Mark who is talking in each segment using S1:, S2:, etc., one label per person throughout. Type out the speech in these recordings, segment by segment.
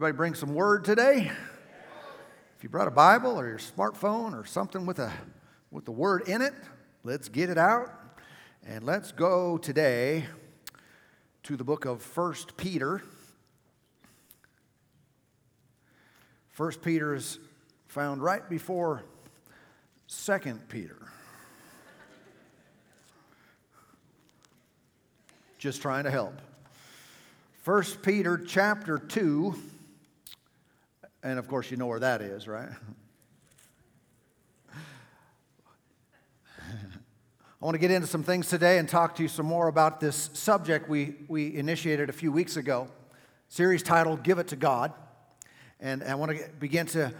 S1: Everybody bring some word today? If you brought a Bible or your smartphone or something with a with the word in it, let's get it out. And let's go today to the book of First Peter. First Peter is found right before Second Peter. Just trying to help. First Peter chapter 2 and of course, you know where that is, right? I want to get into some things today and talk to you some more about this subject we, we initiated a few weeks ago, series titled Give It to God. And I want to begin to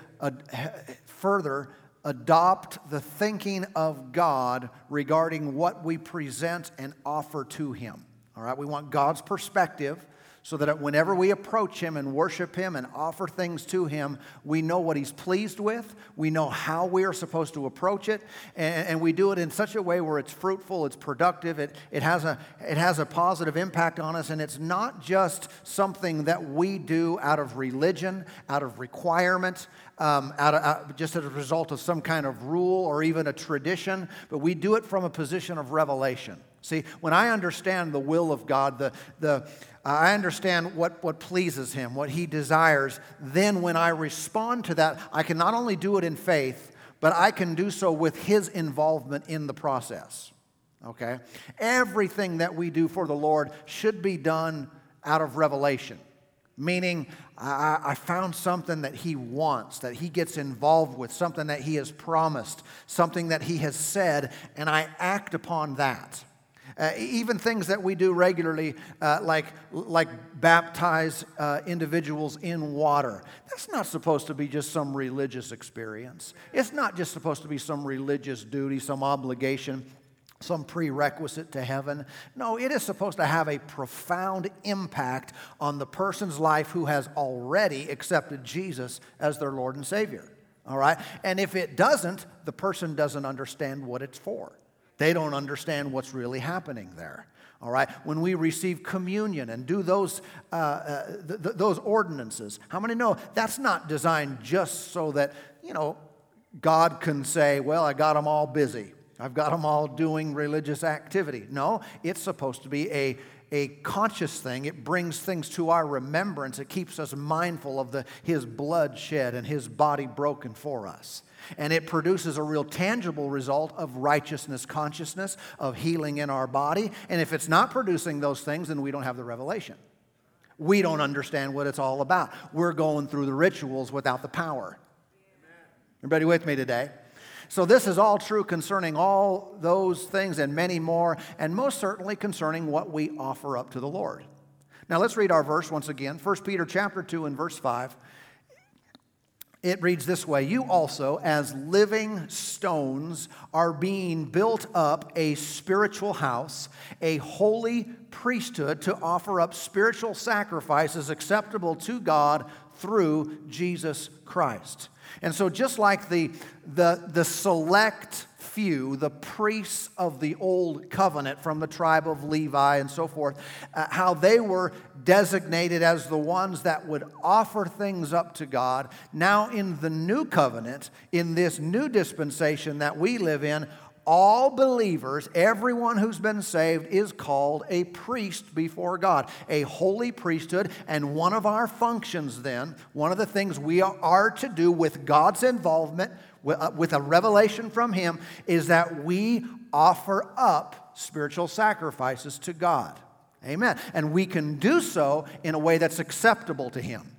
S1: further adopt the thinking of God regarding what we present and offer to Him. All right, we want God's perspective so that whenever we approach Him and worship Him and offer things to Him, we know what He's pleased with, we know how we are supposed to approach it, and, and, we do it in such a way where it's fruitful, it's productive, it, it, has a, it has a positive impact on us, and it's not just something that we do out of religion, out of requirement, um, out of, uh, just as a result of some kind of rule or even a tradition, but we do it from a position of revelation. See, when I understand the will of God, the, the, I understand what, what pleases Him, what He desires, then when I respond to that, I can not only do it in faith, but I can do so with His involvement in the process. Okay? Everything that we do for the Lord should be done out of revelation, meaning I, I found something that He wants, that He gets involved with, something that He has promised, something that He has said, and I act upon that. Uh, even things that we do regularly, uh, like, like baptize uh, individuals in water. That's not supposed to be just some religious experience. It's not just supposed to be some religious duty, some obligation some prerequisite to heaven. No, it is supposed to have a profound impact on the person's life who has already accepted Jesus as their Lord and Savior. All right? And if it doesn't, the person doesn't understand what it's for. They don't understand what's really happening there. All right, when we receive communion and do those, uh, uh, th- th- those ordinances, how many know that's not designed just so that, you know, God can say, well, I got them all busy. I've got them all doing religious activity. No, it's supposed to be a, a conscious thing. It brings things to our remembrance. It keeps us mindful of the, His blood shed and His body broken for us. And it produces a real tangible result of righteousness consciousness, of healing in our body. And if it's not producing those things, then we don't have the revelation. We don't understand what it's all about. We're going through the rituals without the power. Everybody with me today? So, this is all true concerning all those things and many more, and most certainly concerning what we offer up to the Lord. Now, let's read our verse once again 1 Peter chapter 2 and verse 5. It reads this way You also, as living stones, are being built up a spiritual house, a holy priesthood to offer up spiritual sacrifices acceptable to God through Jesus Christ. And so, just like the, the, the select few, the priests of the old covenant from the tribe of Levi and so forth, uh, how they were designated as the ones that would offer things up to God. Now, in the new covenant, in this new dispensation that we live in, all believers, everyone who's been saved, is called a priest before God, a holy priesthood. And one of our functions, then, one of the things we are to do with God's involvement, uh, with a revelation from Him, is that we offer up spiritual sacrifices to God. Amen. And we can do so in a way that's acceptable to Him.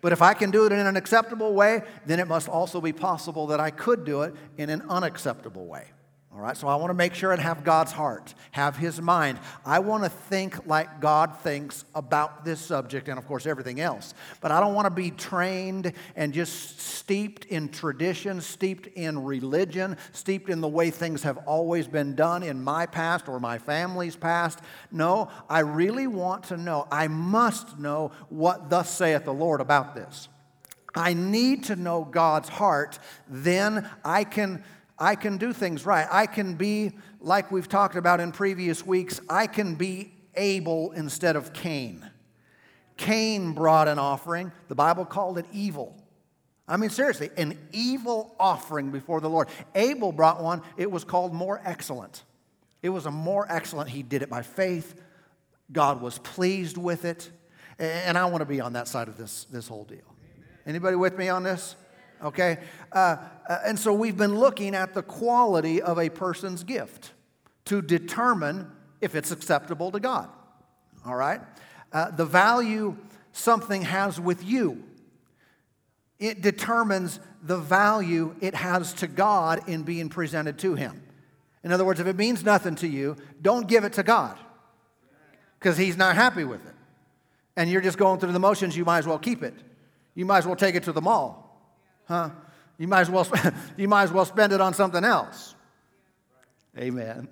S1: But if I can do it in an acceptable way, then it must also be possible that I could do it in an unacceptable way. All right, so I want to make sure and have God's heart, have His mind. I want to think like God thinks about this subject and, of course, everything else. But I don't want to be trained and just steeped in tradition, steeped in religion, steeped in the way things have always been done in my past or my family's past. No, I really want to know, I must know what thus saith the Lord about this. I need to know God's heart, then I can I can do things right. I can be, like we've talked about in previous weeks, I can be Abel instead of Cain. Cain brought an offering. The Bible called it evil. I mean, seriously, an evil offering before the Lord. Abel brought one. It was called more excellent. It was a more excellent. He did it by faith. God was pleased with it. And I want to be on that side of this, this whole deal. Anybody with me on this? Okay. Uh, uh, and so we've been looking at the quality of a person's gift to determine if it's acceptable to God. All right? Uh, the value something has with you, it determines the value it has to God in being presented to Him. In other words, if it means nothing to you, don't give it to God because He's not happy with it. And you're just going through the motions, you might as well keep it. You might as well take it to the mall. Huh? You might as well, you might as well spend it on something else. Amen.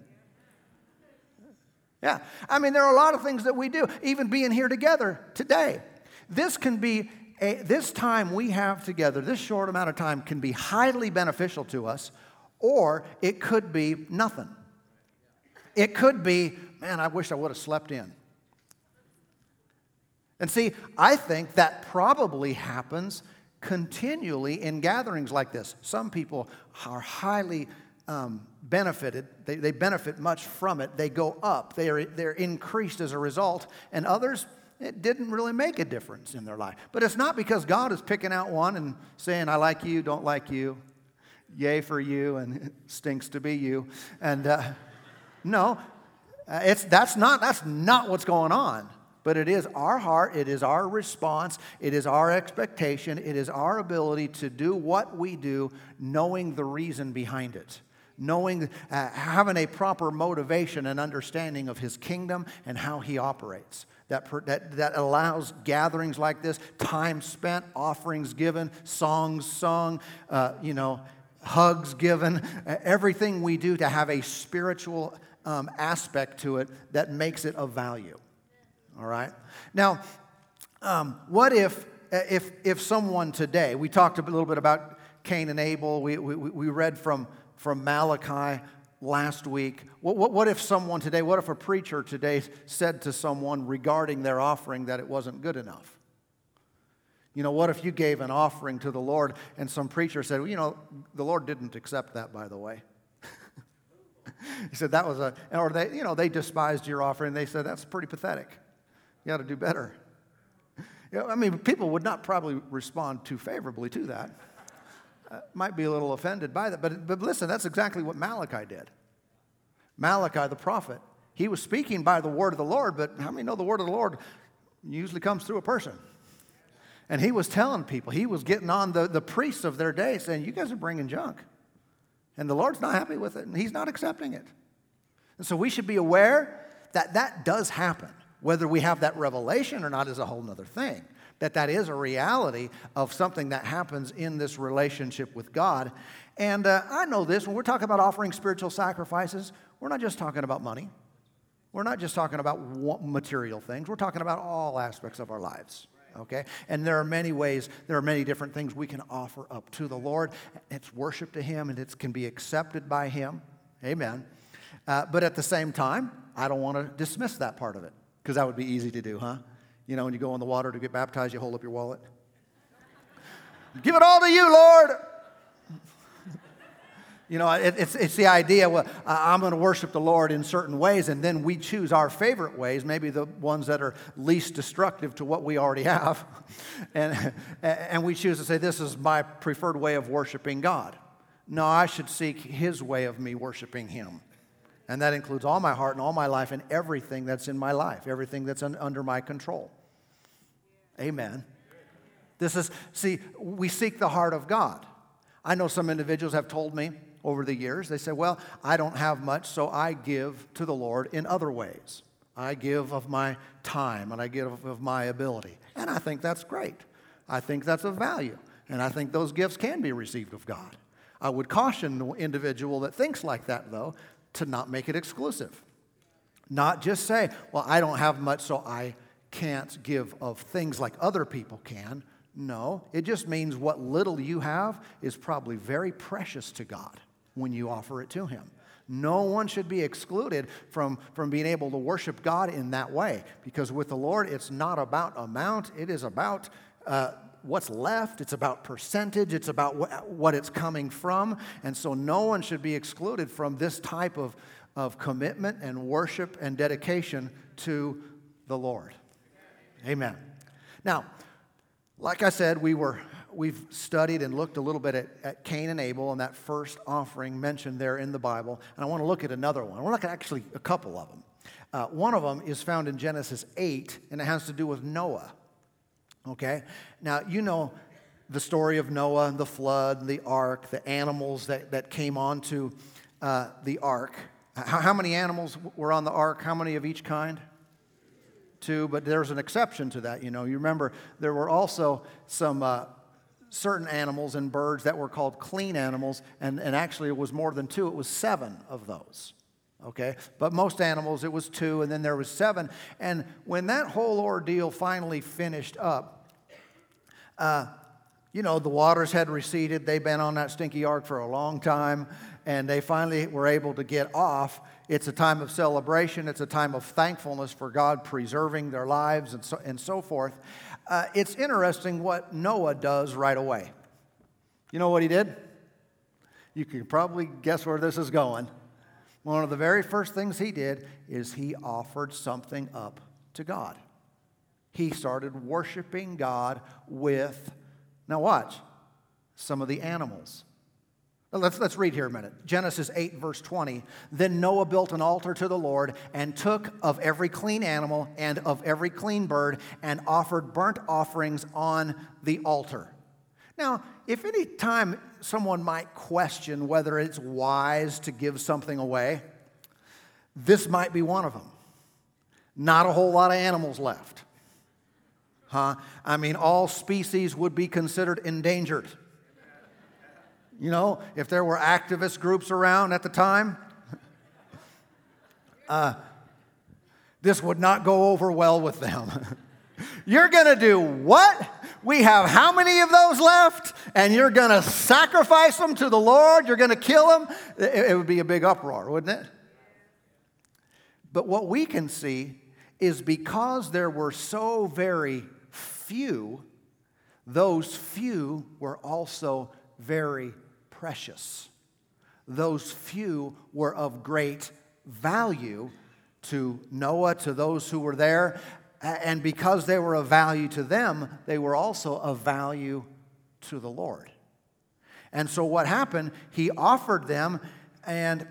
S1: Yeah. I mean, there are a lot of things that we do, even being here together today. This can be, a, this time we have together, this short amount of time, can be highly beneficial to us, or it could be nothing. It could be, man, I wish I would have slept in. And see, I think that probably happens continually in gatherings like this. Some people are highly um, benefited, they, they benefit much from it. They go up, they are, they're increased as a result, and others, it didn't really make a difference in their life. But it's not because God is picking out one and saying, I like you, don't like you, yay for you, and it stinks to be you. And uh, no, uh, it's, that's, not, that's not what's going on. But it is our heart, it is our response, it is our expectation, it is our ability to do what we do, knowing the reason behind it knowing, uh, having a proper motivation and understanding of his kingdom and how he operates. That, per, that, that allows gatherings like this, time spent, offerings given, songs sung, uh, you know, hugs given, everything we do to have a spiritual um, aspect to it that makes it of value. All right? Now, um, what if, uh, if, if someone today, we talked a little bit about Cain and Abel, we, we, we read from from Malachi last week. What, what, what, if someone today, what if a preacher today said to someone regarding their offering that it wasn't good enough? You know, what if you gave an offering to the Lord and some preacher said, well, you know, the Lord didn't accept that, by the way. he said that was a, or they, you know, they despised your offering. They said, that's pretty pathetic. You got to do better. You know, I mean, people would not probably respond too favorably to that uh, might be a little offended by that. But, but listen, that's exactly what Malachi did. Malachi, the prophet, he was speaking by the word of the Lord, but how many know the word of the Lord usually comes through a person? And he was telling people, he was getting on the, the priests of their day saying, You guys are bringing junk. And the Lord's not happy with it, and he's not accepting it. And so we should be aware that that does happen. Whether we have that revelation or not is a whole other thing that that is a reality of something that happens in this relationship with God. And uh, I know this when we're talking about offering spiritual sacrifices, we're not just talking about money. We're not just talking about material things. We're talking about all aspects of our lives. Okay? And there are many ways, there are many different things we can offer up to the Lord. It's worship to Him and it can be accepted by Him. Amen. Uh, but at the same time, I don't want to dismiss that part of it because that would be easy to do, huh? You know, when you go in the water to get baptized, you hold up your wallet. Give it all to you, Lord. you know, it, it's, it's the idea, well, I'm going to worship the Lord in certain ways, and then we choose our favorite ways, maybe the ones that are least destructive to what we already have. and, and we choose to say, this is my preferred way of worshiping God. No, I should seek His way of me worshiping Him. And that includes all my heart and all my life and everything that's in my life, everything that's un- under my control. Amen. This is, see, we seek the heart of God. I know some individuals have told me over the years, they say, well, I don't have much, so I give to the Lord in other ways. I give of my time and I give of my ability. And I think that's great. I think that's of value. And I think those gifts can be received of God. I would caution the individual that thinks like that, though, to not make it exclusive. Not just say, well, I don't have much, so I can't give of things like other people can. No, it just means what little you have is probably very precious to God when you offer it to Him. No one should be excluded from, from being able to worship God in that way because with the Lord, it's not about amount, it is about uh, what's left, it's about percentage, it's about wh- what it's coming from. And so no one should be excluded from this type of, of commitment and worship and dedication to the Lord. Amen. Now, like I said, we were we've studied and looked a little bit at, at Cain and Abel and that first offering mentioned there in the Bible. And I want to look at another one. We're looking at actually a couple of them. Uh, one of them is found in Genesis 8, and it has to do with Noah. Okay? Now, you know the story of Noah, the flood, the ark, the animals that, that came onto uh, the ark. How, how many animals were on the ark? How many of each kind? Two, but there's an exception to that. You know, you remember there were also some uh, certain animals and birds that were called clean animals, and, and actually it was more than two, it was seven of those. Okay, but most animals it was two, and then there was seven. And when that whole ordeal finally finished up, uh, you know, the waters had receded. They'd been on that stinky ark for a long time, and they finally were able to get off. It's a time of celebration, it's a time of thankfulness for God preserving their lives and so, and so forth. Uh, it's interesting what Noah does right away. You know what he did? You can probably guess where this is going. One of the very first things he did is he offered something up to God. He started worshiping God with, now watch, some of the animals. Let's, let's read here a minute. Genesis 8, verse 20. Then Noah built an altar to the Lord and took of every clean animal and of every clean bird and offered burnt offerings on the altar. Now, if any time someone might question whether it's wise to give something away, this might be one of them. Not a whole lot of animals left. Huh? I mean, all species would be considered endangered. You know, if there were activist groups around at the time, uh, this would not go over well with them. You're going to do what? We have how many of those left? And you're going to sacrifice them to the Lord? You're going to kill them? It would be a big uproar, wouldn't it? But what we can see is because there were so very few, those few were also very precious. Those few were of great value to Noah, to those who were there, and because they were of value to them, they were also of value to the Lord. And so what happened, he offered them, and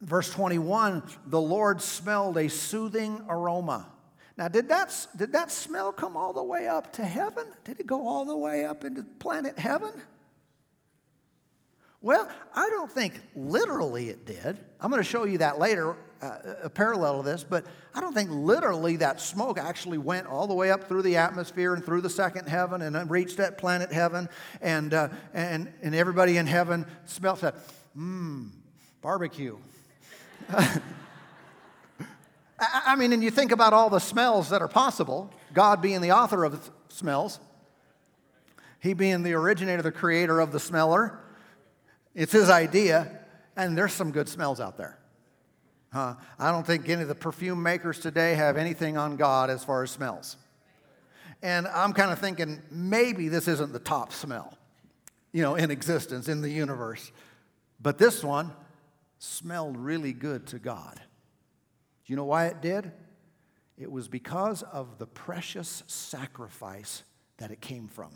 S1: verse 21 the Lord smelled a soothing aroma. Now, did that, did that smell come all the way up to heaven? Did it go all the way up into planet heaven? Well, I don't think literally it did. I'm going to show you that later, a parallel of this, but I don't think literally that smoke actually went all the way up through the atmosphere and through the second heaven and reached that planet heaven, and, uh, and, and everybody in heaven smelled that, mmm, barbecue. I mean, and you think about all the smells that are possible, God being the author of smells, He being the originator, the creator of the smeller. It's his idea, and there's some good smells out there. I don't think any of the perfume makers today have anything on God as far as smells. And I'm kind of thinking maybe this isn't the top smell, you know, in existence in the universe. But this one smelled really good to God. Do you know why it did? It was because of the precious sacrifice that it came from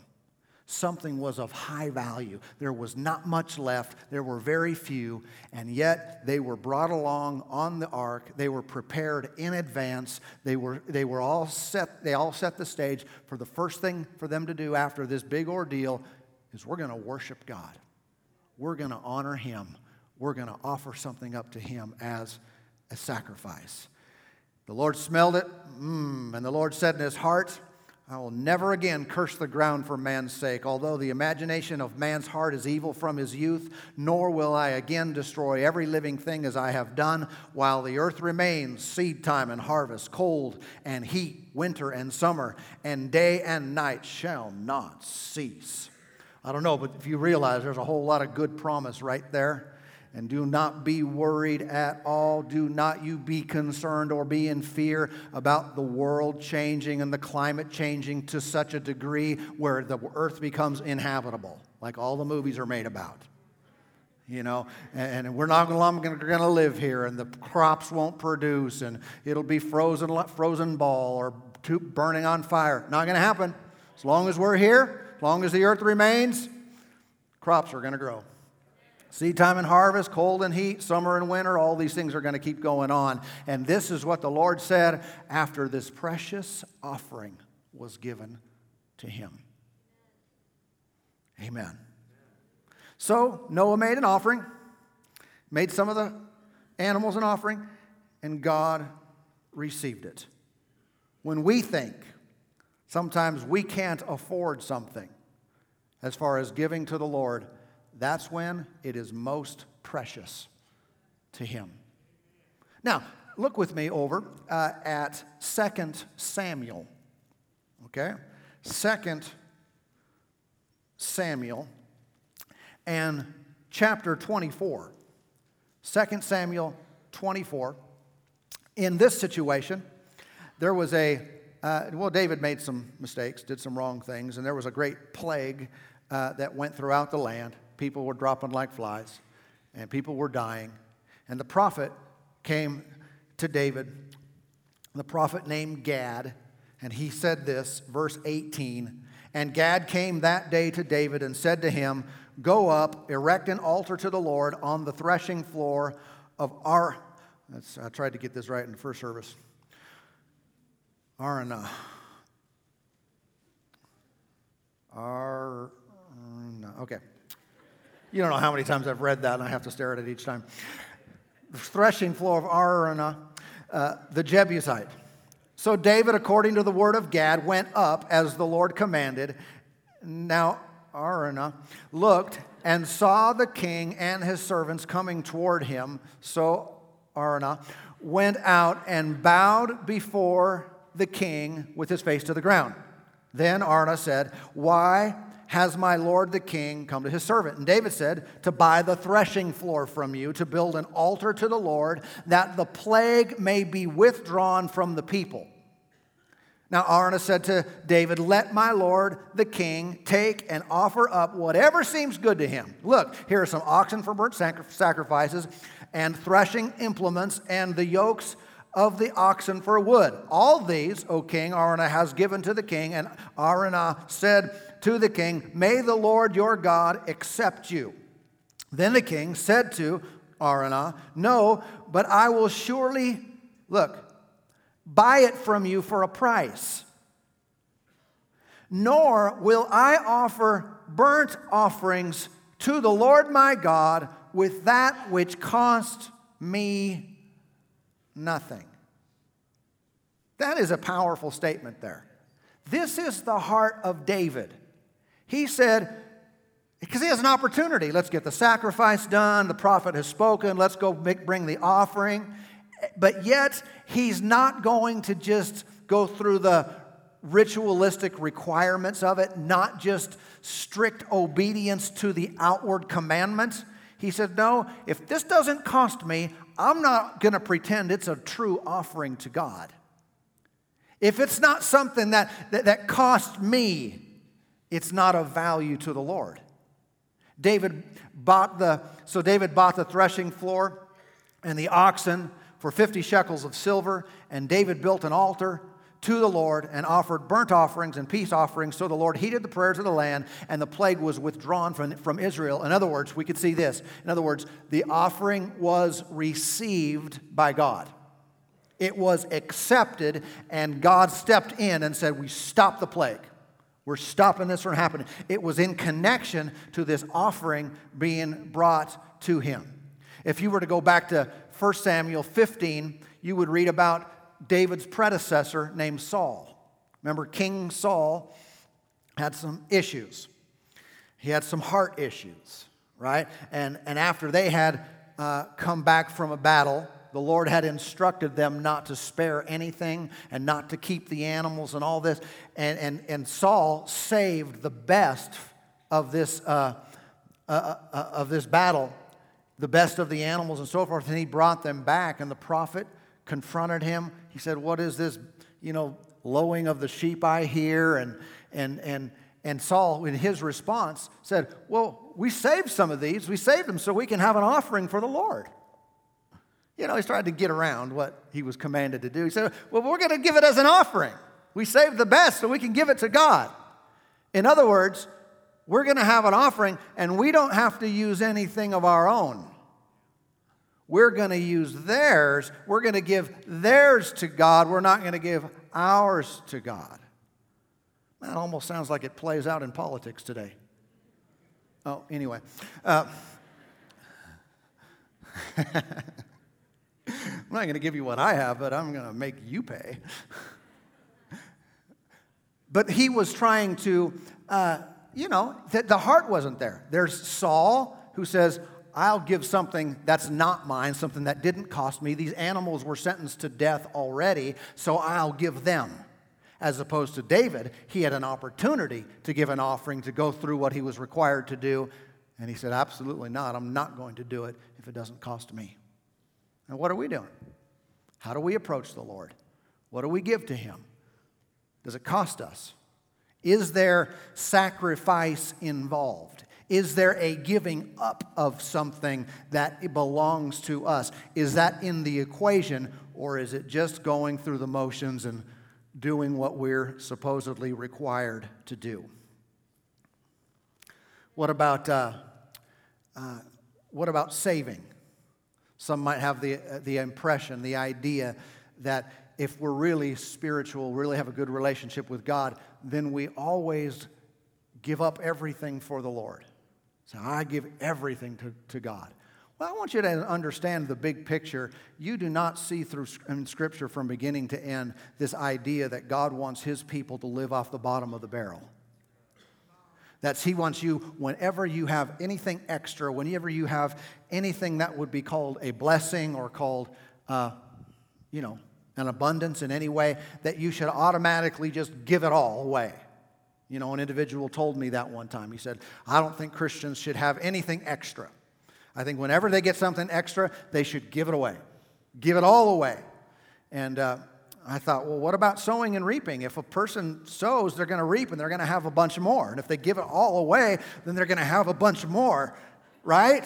S1: something was of high value. There was not much left, there were very few, and yet they were brought along on the ark. They were prepared in advance. They were, they were all set, they all set the stage for the first thing for them to do after this big ordeal is we're going to worship God. We're going to honor Him. We're going to offer something up to Him as a sacrifice. The Lord smelled it, mm, and the Lord said in his heart, I will never again curse the ground for man's sake, although the imagination of man's heart is evil from his youth, nor will I again destroy every living thing as I have done while the earth remains, seed time and harvest, cold and heat, winter and summer, and day and night shall not cease. I don't know, but if you realize there's a whole lot of good promise right there. And do not be worried at all. Do not you be concerned or be in fear about the world changing and the climate changing to such a degree where the earth becomes inhabitable, like all the movies are made about. You know, and we're not going to live here, and the crops won't produce, and it'll be frozen, frozen ball or burning on fire. Not going to happen. As long as we're here, as long as the earth remains, crops are going to grow. Seed time and harvest, cold and heat, summer and winter, all these things are going to keep going on. And this is what the Lord said after this precious offering was given to him. Amen. So Noah made an offering, made some of the animals an offering, and God received it. When we think sometimes we can't afford something as far as giving to the Lord, that's when it is most precious to Him. Now, look with me over uh, at 2 Samuel. Okay? 2 Samuel and chapter 24. 2 Samuel 24. In this situation, there was a, uh, well, David made some mistakes, did some wrong things, and there was a great plague uh, that went throughout the land. People were dropping like flies, and people were dying. And the prophet came to David, the prophet named Gad, and he said this, verse 18 And Gad came that day to David and said to him, Go up, erect an altar to the Lord on the threshing floor of our. I tried to get this right in the first service. Arna. Arna. Okay. You don't know how many times I've read that, and I have to stare at it each time. The threshing floor of Araunah, uh, the Jebusite. So David, according to the word of Gad, went up as the Lord commanded. Now Araunah looked and saw the king and his servants coming toward him. So Araunah went out and bowed before the king with his face to the ground. Then Arna said, Why has my lord the king come to his servant? And David said, To buy the threshing floor from you, to build an altar to the Lord, that the plague may be withdrawn from the people. Now Arna said to David, Let my lord the king take and offer up whatever seems good to him. Look, here are some oxen for burnt sacrifices, and threshing implements, and the yokes of the oxen for wood. All these, O king, Arna has given to the king, and Arna said, to the king, May the Lord your God accept you. Then the king said to Araunah, No, but I will surely, look, buy it from you for a price. Nor will I offer burnt offerings to the Lord my God with that which cost me nothing. That is a powerful statement there. This is the heart of David. He said, because he has an opportunity. Let's get the sacrifice done. The prophet has spoken. Let's go make, bring the offering. But yet, he's not going to just go through the ritualistic requirements of it, not just strict obedience to the outward commandments. He said, No, if this doesn't cost me, I'm not going to pretend it's a true offering to God. If it's not something that, that, that cost me, it's not of value to the Lord. David bought the, so David bought the threshing floor and the oxen for 50 shekels of silver, and David built an altar to the Lord and offered burnt offerings and peace offerings. So the Lord heeded the prayers of the land, and the plague was withdrawn from, from Israel. In other words, we could see this. In other words, the offering was received by God. It was accepted, and God stepped in and said, We stop the plague. We're stopping this from happening. It was in connection to this offering being brought to him. If you were to go back to 1 Samuel 15, you would read about David's predecessor named Saul. Remember, King Saul had some issues. He had some heart issues, right? And, and after they had uh, come back from a battle, the Lord had instructed them not to spare anything and not to keep the animals and all this. And, and, and Saul saved the best of this, uh, uh, uh, of this battle. the best of the animals and so forth, and he brought them back. And the prophet confronted him. He said, What is this, you know, lowing of the sheep I hear? And, and, and, and Saul, in his response, said, Well, we saved some of these. We saved them so we can have an offering for the Lord. You know, he's trying to get around what he was commanded to do. He said, Well, we're going to give it as an offering. We saved the best so we can give it to God. In other words, we're going to have an offering and we don't have to use anything of our own. We're going to use theirs. We're going to give theirs to God. We're not going to give ours to God. That almost sounds like it plays out in politics today. Oh, anyway. Uh, I'm not going to give you what I have, but I'm going to make you pay. but he was trying to, uh, you know, the, the heart wasn't there. There's Saul who says, I'll give something that's not mine, something that didn't cost me. These animals were sentenced to death already, so I'll give them. As opposed to David, he had an opportunity to give an offering, to go through what he was required to do. And he said, Absolutely not. I'm not going to do it if it doesn't cost me. And what are we doing? How do we approach the Lord? What do we give to him? Does it cost us? Is there sacrifice involved? Is there a giving up of something that belongs to us? Is that in the equation, or is it just going through the motions and doing what we're supposedly required to do? What about, uh, uh, what about saving? Some might have the, uh, the impression, the idea that if we're really spiritual, really have a good relationship with God, then we always give up everything for the Lord. So I give everything to, to God. Well, I want you to understand the big picture. You do not see through in Scripture from beginning to end this idea that God wants His people to live off the bottom of the barrel. That's He wants you, whenever you have anything extra, whenever you have anything that would be called a blessing or called, uh, you know, an abundance in any way, that you should automatically just give it all away. You know, an individual told me that one time. He said, I don't think Christians should have anything extra. I think whenever they get something extra, they should give it away, give it all away. And uh, I thought, well, what about sowing and reaping? If a person sows, they're going to reap and they're going to have a bunch more. And if they give it all away, then they're going to have a bunch more, right?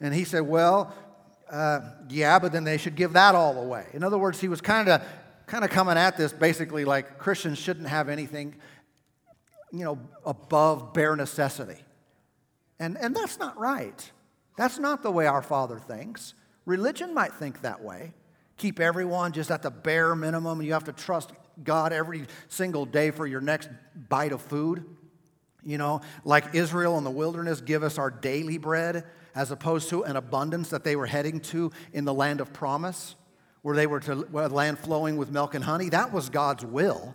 S1: And he said, well, uh, yeah, but then they should give that all away. In other words, he was kind of kind of coming at this basically like Christians shouldn't have anything you know, above bare necessity. And, and that's not right. That's not the way our Father thinks. Religion might think that way. Keep everyone just at the bare minimum. and You have to trust God every single day for your next bite of food. You know, like Israel in the wilderness, give us our daily bread as opposed to an abundance that they were heading to in the land of promise, where they were to land flowing with milk and honey. That was God's will.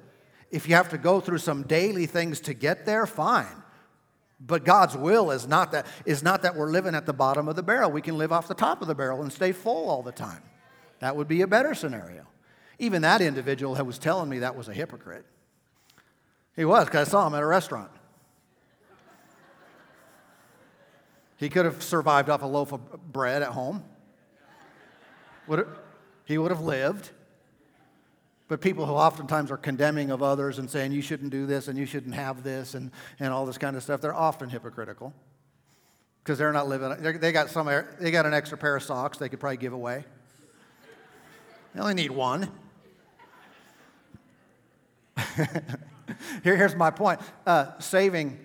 S1: If you have to go through some daily things to get there, fine. But God's will is not that, is not that we're living at the bottom of the barrel. We can live off the top of the barrel and stay full all the time. That would be a better scenario. Even that individual that was telling me that was a hypocrite. He was, because I saw him at a restaurant. He could have survived off a loaf of bread at home. Would he would have lived. But people who oftentimes are condemning of others and saying you shouldn't do this and you shouldn't have this and, and all this kind of stuff, they're often hypocritical because they're not living. They're, they got some. They got an extra pair of socks they could probably give away. They only need one. Here, here's my point: uh, saving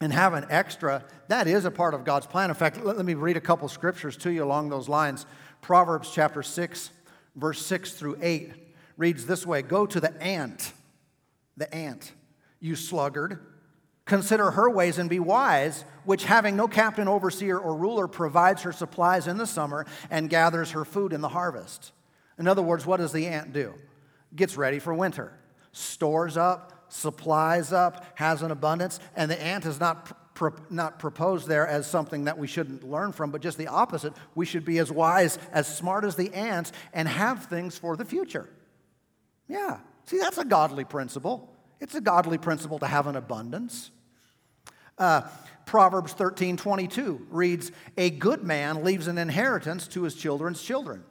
S1: and having extra that is a part of God's plan. In fact, let, let me read a couple scriptures to you along those lines. Proverbs chapter six, verse six through eight reads this way Go to the ant, the ant, you sluggard. Consider her ways and be wise, which having no captain, overseer, or ruler provides her supplies in the summer and gathers her food in the harvest. In other words, what does the ant do? Gets ready for winter, stores up, supplies up, has an abundance, and the ant is not, not proposed there as something that we shouldn't learn from, but just the opposite. We should be as wise, as smart as the ants, and have things for the future. Yeah. See, that's a godly principle. It's a godly principle to have an abundance. Uh, Proverbs 13 22 reads, A good man leaves an inheritance to his children's children.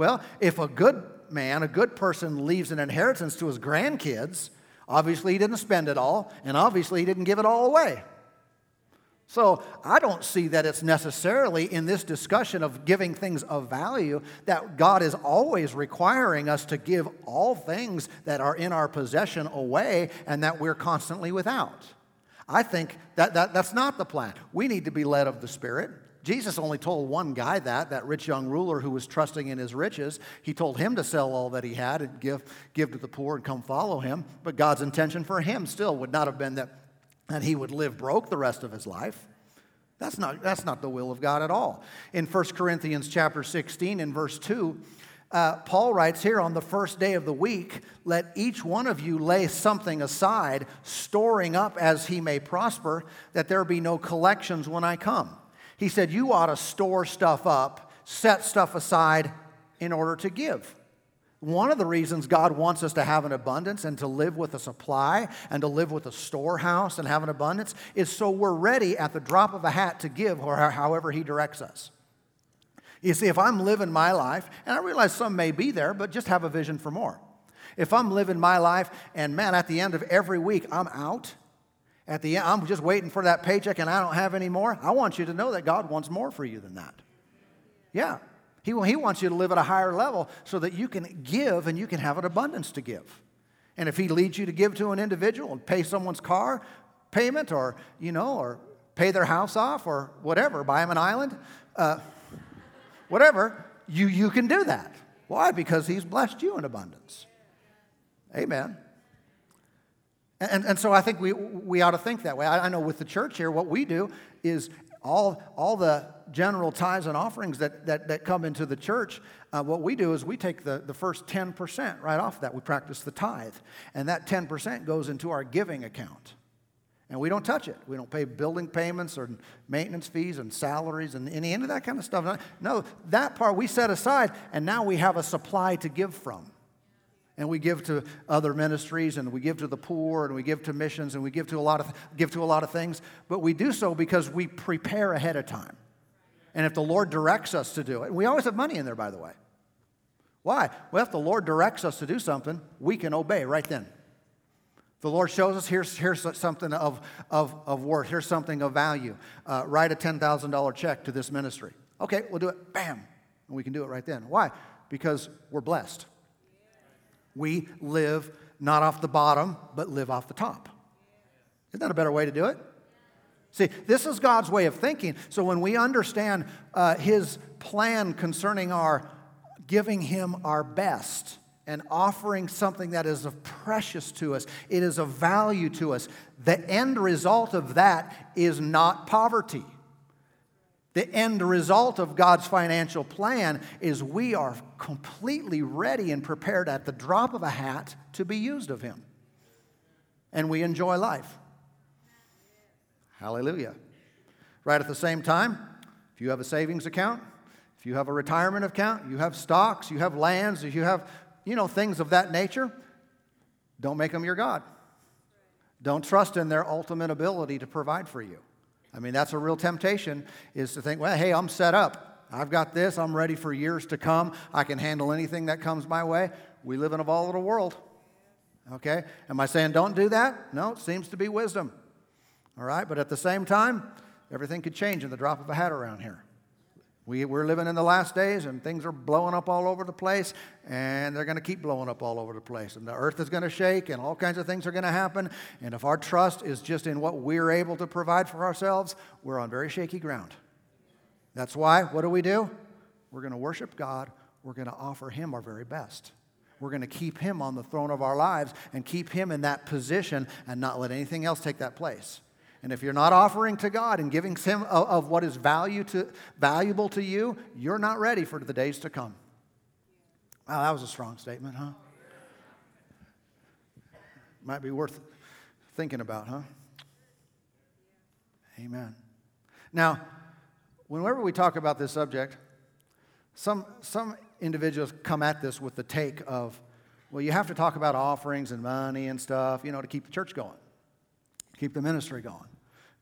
S1: Well, if a good man, a good person, leaves an inheritance to his grandkids, obviously he didn't spend it all, and obviously he didn't give it all away. So I don't see that it's necessarily in this discussion of giving things of value that God is always requiring us to give all things that are in our possession away and that we're constantly without. I think that, that that's not the plan. We need to be led of the Spirit. Jesus only told one guy that, that rich young ruler who was trusting in his riches. He told him to sell all that he had and give, give to the poor and come follow him. But God's intention for him still would not have been that, that he would live broke the rest of his life. That's not, that's not the will of God at all. In 1 Corinthians chapter 16 in verse 2, uh, Paul writes here on the first day of the week, let each one of you lay something aside, storing up as he may prosper, that there be no collections when I come. He said, You ought to store stuff up, set stuff aside in order to give. One of the reasons God wants us to have an abundance and to live with a supply and to live with a storehouse and have an abundance is so we're ready at the drop of a hat to give or however He directs us. You see, if I'm living my life, and I realize some may be there, but just have a vision for more. If I'm living my life and man, at the end of every week, I'm out, at the end, I'm just waiting for that paycheck and I don't have any more, I want you to know that God wants more for you than that. Yeah. He, he wants you to live at a higher level so that you can give and you can have an abundance to give. And if He leads you to give to an individual and pay someone's car payment or, you know, or pay their house off or whatever, buy them an island, uh, whatever, you, you can do that. Why? Because he's blessed you in abundance. Amen. And, and so I think we, we ought to think that way. I, I know with the church here, what we do is all, all the general tithes and offerings that, that, that come into the church, uh, what we do is we take the, the first 10% right off that. We practice the tithe. And that 10% goes into our giving account and we don't touch it. We don't pay building payments or maintenance fees and salaries and any, any of that kind of stuff. No, that part we set aside, and now we have a supply to give from. And we give to other ministries, and we give to the poor, and we give to missions, and we give to a lot of give to a lot of things. But we do so because we prepare ahead of time. And if the Lord directs us to do it, we always have money in there, by the way. Why? Well, if the Lord directs us to do something, we can obey right then. The Lord shows us here's, here's something of, of, of worth, here's something of value. Uh, write a $10,000 check to this ministry. Okay, we'll do it. Bam. And we can do it right then. Why? Because we're blessed. We live not off the bottom, but live off the top. Isn't that a better way to do it? See, this is God's way of thinking. So when we understand uh, His plan concerning our giving Him our best, and offering something that is of precious to us, it is of value to us. The end result of that is not poverty. The end result of God's financial plan is we are completely ready and prepared at the drop of a hat to be used of Him. And we enjoy life. Hallelujah. Right at the same time, if you have a savings account, if you have a retirement account, you have stocks, you have lands, if you have you know, things of that nature, don't make them your God. Don't trust in their ultimate ability to provide for you. I mean, that's a real temptation is to think, well, hey, I'm set up. I've got this. I'm ready for years to come. I can handle anything that comes my way. We live in a volatile world. Okay? Am I saying don't do that? No, it seems to be wisdom. All right? But at the same time, everything could change in the drop of a hat around here. We, we're living in the last days and things are blowing up all over the place and they're going to keep blowing up all over the place. And the earth is going to shake and all kinds of things are going to happen. And if our trust is just in what we're able to provide for ourselves, we're on very shaky ground. That's why, what do we do? We're going to worship God. We're going to offer Him our very best. We're going to keep Him on the throne of our lives and keep Him in that position and not let anything else take that place. And if you're not offering to God and giving Him of what is value to, valuable to you, you're not ready for the days to come. Wow, that was a strong statement, huh? Might be worth thinking about, huh? Amen. Now, whenever we talk about this subject, some, some individuals come at this with the take of, well, you have to talk about offerings and money and stuff, you know, to keep the church going. Keep the ministry going.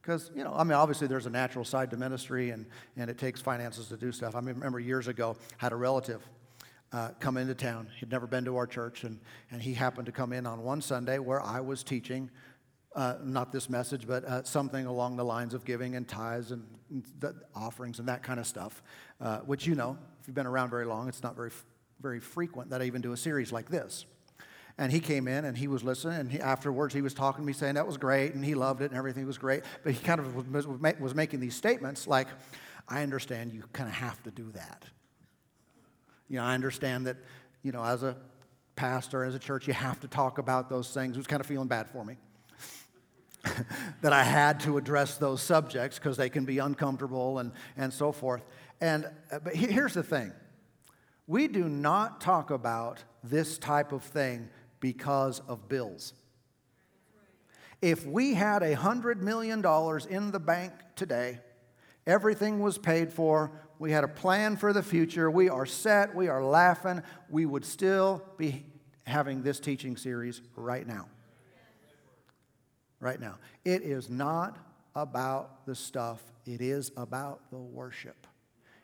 S1: Because, you know, I mean, obviously there's a natural side to ministry and, and it takes finances to do stuff. I remember years ago, had a relative uh, come into town. He'd never been to our church, and, and he happened to come in on one Sunday where I was teaching, uh, not this message, but uh, something along the lines of giving and tithes and, and offerings and that kind of stuff, uh, which you know, if you've been around very long, it's not very, very frequent that I even do a series like this. And he came in and he was listening, and he, afterwards he was talking to me saying that was great and he loved it and everything was great. But he kind of was, was making these statements like, I understand you kind of have to do that. You know, I understand that, you know, as a pastor, as a church, you have to talk about those things. He was kind of feeling bad for me. that I had to address those subjects because they can be uncomfortable and, and so forth. And uh, but here's the thing we do not talk about this type of thing because of bills. If we had a $100 million in the bank today, everything was paid for, we had a plan for the future, we are set, we are laughing, we would still be having this teaching series right now. Right now. It is not about the stuff, it is about the worship.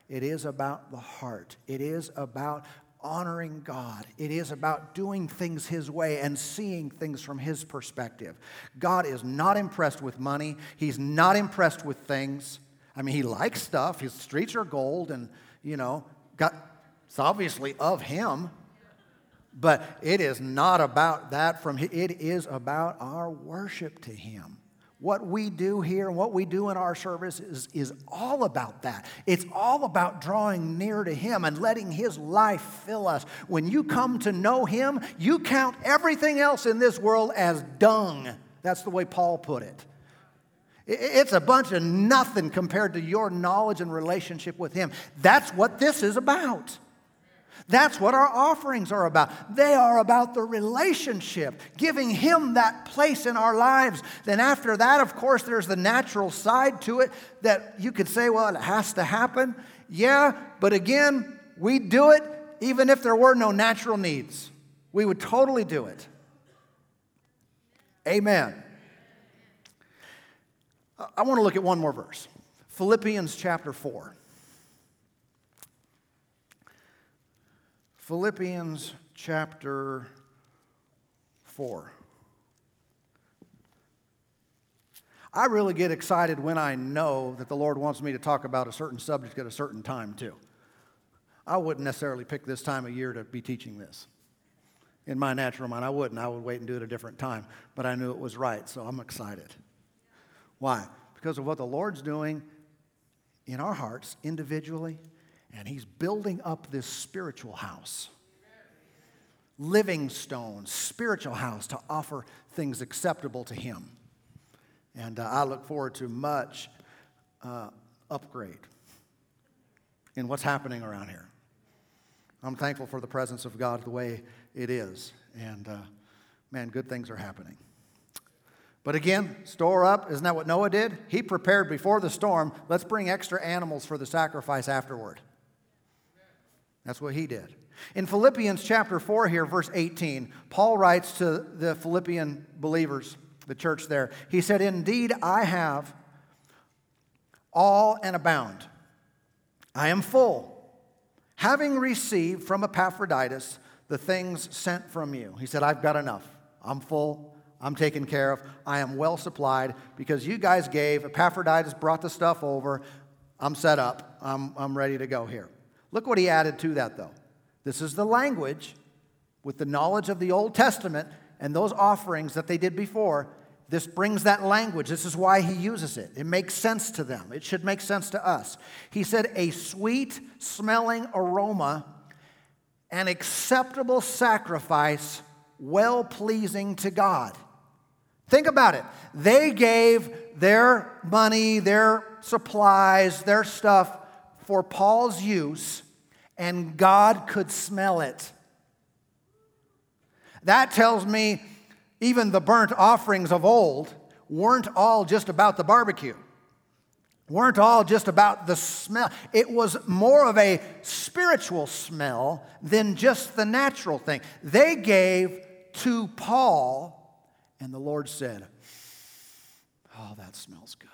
S1: It is about the heart. It is about honoring God. It is about doing things His way and seeing things from His perspective. God is not impressed with money, He's not impressed with things. I mean, He likes stuff. His streets are gold, and, you know, God, it's obviously of Him. But it is not about that from It is about our worship to Him. What we do here and what we do in our service is, is all about that. It's all about drawing near to Him and letting His life fill us. When you come to know Him, you count everything else in this world as dung. That's the way Paul put it. It's a bunch of nothing compared to your knowledge and relationship with Him. That's what this is about. That's what our offerings are about. They are about the relationship, giving Him that place in our lives. Then, after that, of course, there's the natural side to it that you could say, well, it has to happen. Yeah, but again, we'd do it even if there were no natural needs. We would totally do it. Amen. I want to look at one more verse Philippians chapter 4. Philippians chapter 4. I really get excited when I know that the Lord wants me to talk about a certain subject at a certain time, too. I wouldn't necessarily pick this time of year to be teaching this. In my natural mind, I wouldn't. I would wait and do it a different time. But I knew it was right, so I'm excited. Why? Because of what the Lord's doing in our hearts individually and he's building up this spiritual house. Living stone, spiritual house to offer things acceptable to him. And uh, I look forward to much uh, upgrade in what's happening around here. I'm thankful for the presence of God the way it is. And uh, man, good things are happening. But again, store up. Isn't that what Noah did? He prepared before the storm. Let's bring extra animals for the sacrifice afterward. That's what he did. In Philippians chapter 4, here, verse 18, Paul writes to the Philippian believers, the church there. He said, Indeed, I have all and abound. I am full, having received from Epaphroditus the things sent from you. He said, I've got enough. I'm full. I'm taken care of. I am well supplied because you guys gave. Epaphroditus brought the stuff over. I'm set up. I'm, I'm ready to go here. Look what he added to that, though. This is the language with the knowledge of the Old Testament and those offerings that they did before. This brings that language. This is why he uses it. It makes sense to them. It should make sense to us. He said, a sweet smelling aroma, an acceptable sacrifice, well pleasing to God. Think about it. They gave their money, their supplies, their stuff for Paul's use and God could smell it. That tells me even the burnt offerings of old weren't all just about the barbecue, weren't all just about the smell. It was more of a spiritual smell than just the natural thing. They gave to Paul, and the Lord said, Oh, that smells good.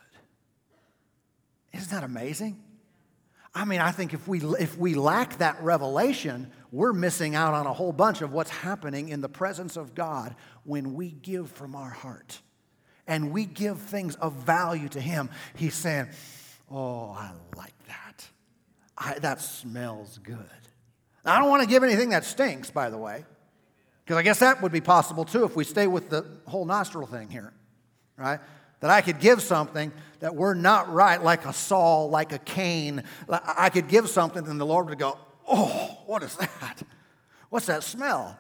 S1: Isn't that amazing? I mean, I think if we, if we lack that revelation, we're missing out on a whole bunch of what's happening in the presence of God when we give from our heart and we give things of value to Him. He's saying, Oh, I like that. I, that smells good. I don't want to give anything that stinks, by the way, because I guess that would be possible too if we stay with the whole nostril thing here, right? That I could give something that we're not right, like a Saul, like a Cain. I could give something, and the Lord would go, Oh, what is that? What's that smell?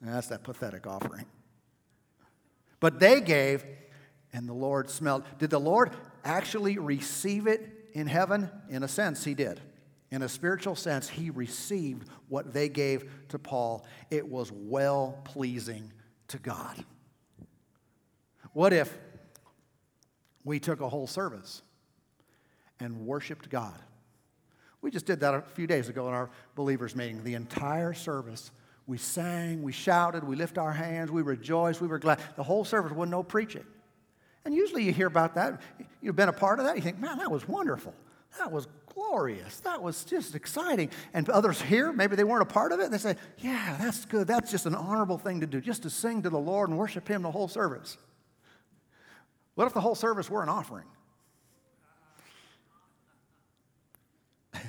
S1: And that's that pathetic offering. But they gave, and the Lord smelled. Did the Lord actually receive it in heaven? In a sense, He did. In a spiritual sense, He received what they gave to Paul. It was well pleasing to God. What if we took a whole service and worshiped God. We just did that a few days ago in our believers' meeting. The entire service, we sang, we shouted, we lifted our hands, we rejoiced, we were glad. The whole service wasn't no preaching. And usually you hear about that. You've been a part of that. You think, man, that was wonderful. That was glorious. That was just exciting. And others here, maybe they weren't a part of it. They say, yeah, that's good. That's just an honorable thing to do, just to sing to the Lord and worship Him the whole service. What if the whole service were an offering?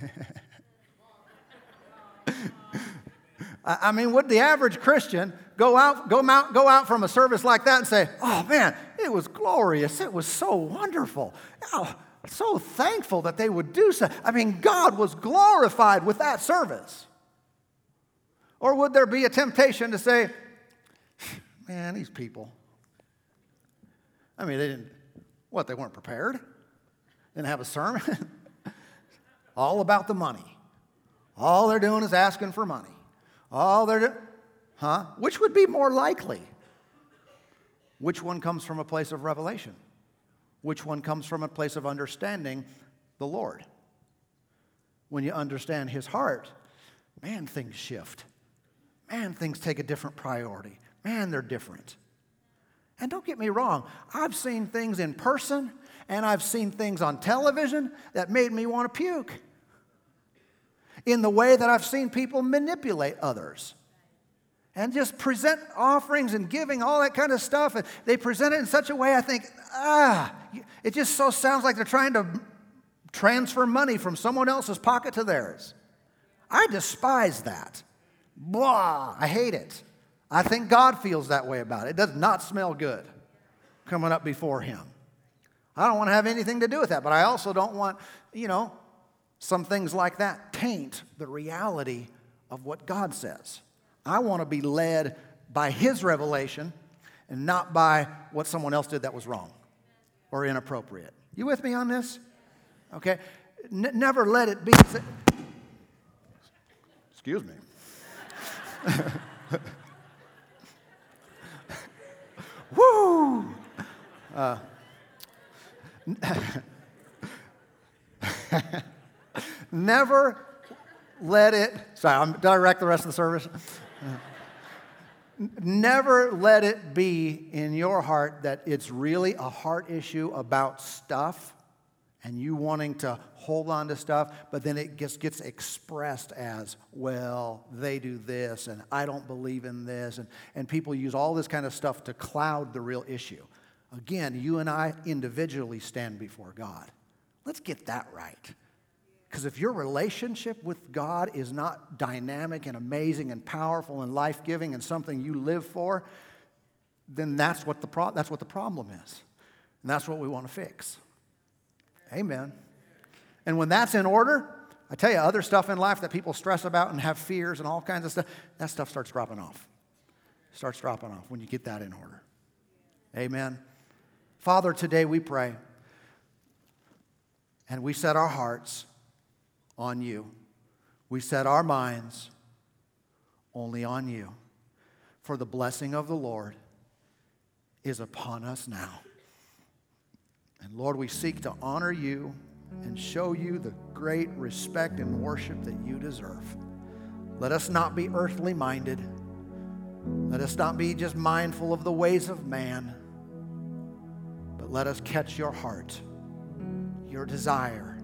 S1: I mean, would the average Christian go out, go, out, go out from a service like that and say, Oh man, it was glorious. It was so wonderful. Oh, so thankful that they would do so. I mean, God was glorified with that service. Or would there be a temptation to say, Man, these people, I mean, they didn't, what, they weren't prepared? Didn't have a sermon? All about the money. All they're doing is asking for money. All they're doing, huh? Which would be more likely? Which one comes from a place of revelation? Which one comes from a place of understanding the Lord? When you understand His heart, man, things shift. Man, things take a different priority. Man, they're different. And don't get me wrong, I've seen things in person and I've seen things on television that made me want to puke. In the way that I've seen people manipulate others and just present offerings and giving, all that kind of stuff. And they present it in such a way I think, ah, it just so sounds like they're trying to transfer money from someone else's pocket to theirs. I despise that. Blah, I hate it. I think God feels that way about it. It does not smell good coming up before Him. I don't want to have anything to do with that, but I also don't want, you know, some things like that taint the reality of what God says. I want to be led by His revelation and not by what someone else did that was wrong or inappropriate. You with me on this? Okay? N- never let it be. Excuse me. Woo! Uh, never let it, sorry, I'm, did I wreck the rest of the service? never let it be in your heart that it's really a heart issue about stuff and you wanting to hold on to stuff, but then it just gets expressed as, well, they do this, and I don't believe in this. And, and people use all this kind of stuff to cloud the real issue. Again, you and I individually stand before God. Let's get that right. Because if your relationship with God is not dynamic and amazing and powerful and life giving and something you live for, then that's what, the pro- that's what the problem is. And that's what we want to fix. Amen. And when that's in order, I tell you, other stuff in life that people stress about and have fears and all kinds of stuff, that stuff starts dropping off. Starts dropping off when you get that in order. Amen. Father, today we pray and we set our hearts on you. We set our minds only on you. For the blessing of the Lord is upon us now. And Lord, we seek to honor you and show you the great respect and worship that you deserve. Let us not be earthly minded. Let us not be just mindful of the ways of man. But let us catch your heart, your desire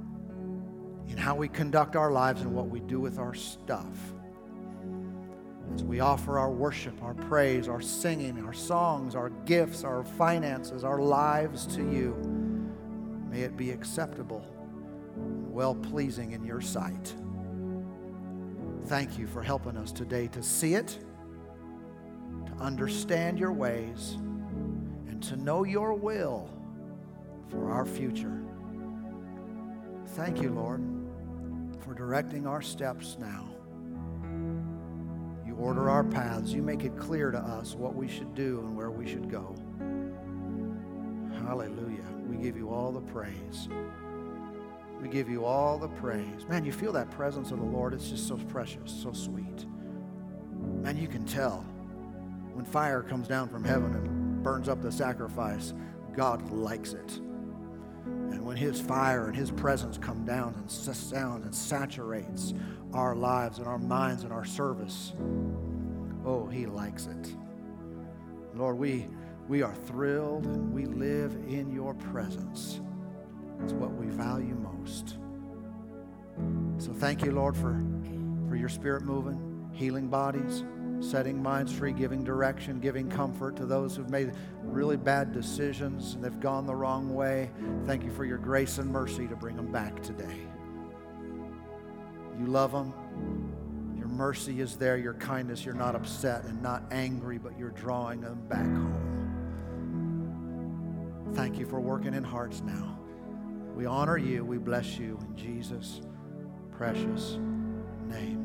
S1: in how we conduct our lives and what we do with our stuff. As we offer our worship, our praise, our singing, our songs, our gifts, our finances, our lives to you, may it be acceptable and well pleasing in your sight. Thank you for helping us today to see it, to understand your ways, and to know your will for our future. Thank you, Lord, for directing our steps now. You order our paths. You make it clear to us what we should do and where we should go. Hallelujah. We give you all the praise. We give you all the praise. Man, you feel that presence of the Lord. It's just so precious, so sweet. Man, you can tell when fire comes down from heaven and burns up the sacrifice, God likes it. And when His fire and His presence come down and sounds and saturates our lives and our minds and our service, oh, He likes it. Lord, we, we are thrilled and we live in your presence. It's what we value most. So thank you, Lord, for, for your spirit moving, healing bodies, setting minds free, giving direction, giving comfort to those who've made really bad decisions and they've gone the wrong way. Thank you for your grace and mercy to bring them back today. You love them. Your mercy is there, your kindness. You're not upset and not angry, but you're drawing them back home. Thank you for working in hearts now. We honor you. We bless you in Jesus' precious name.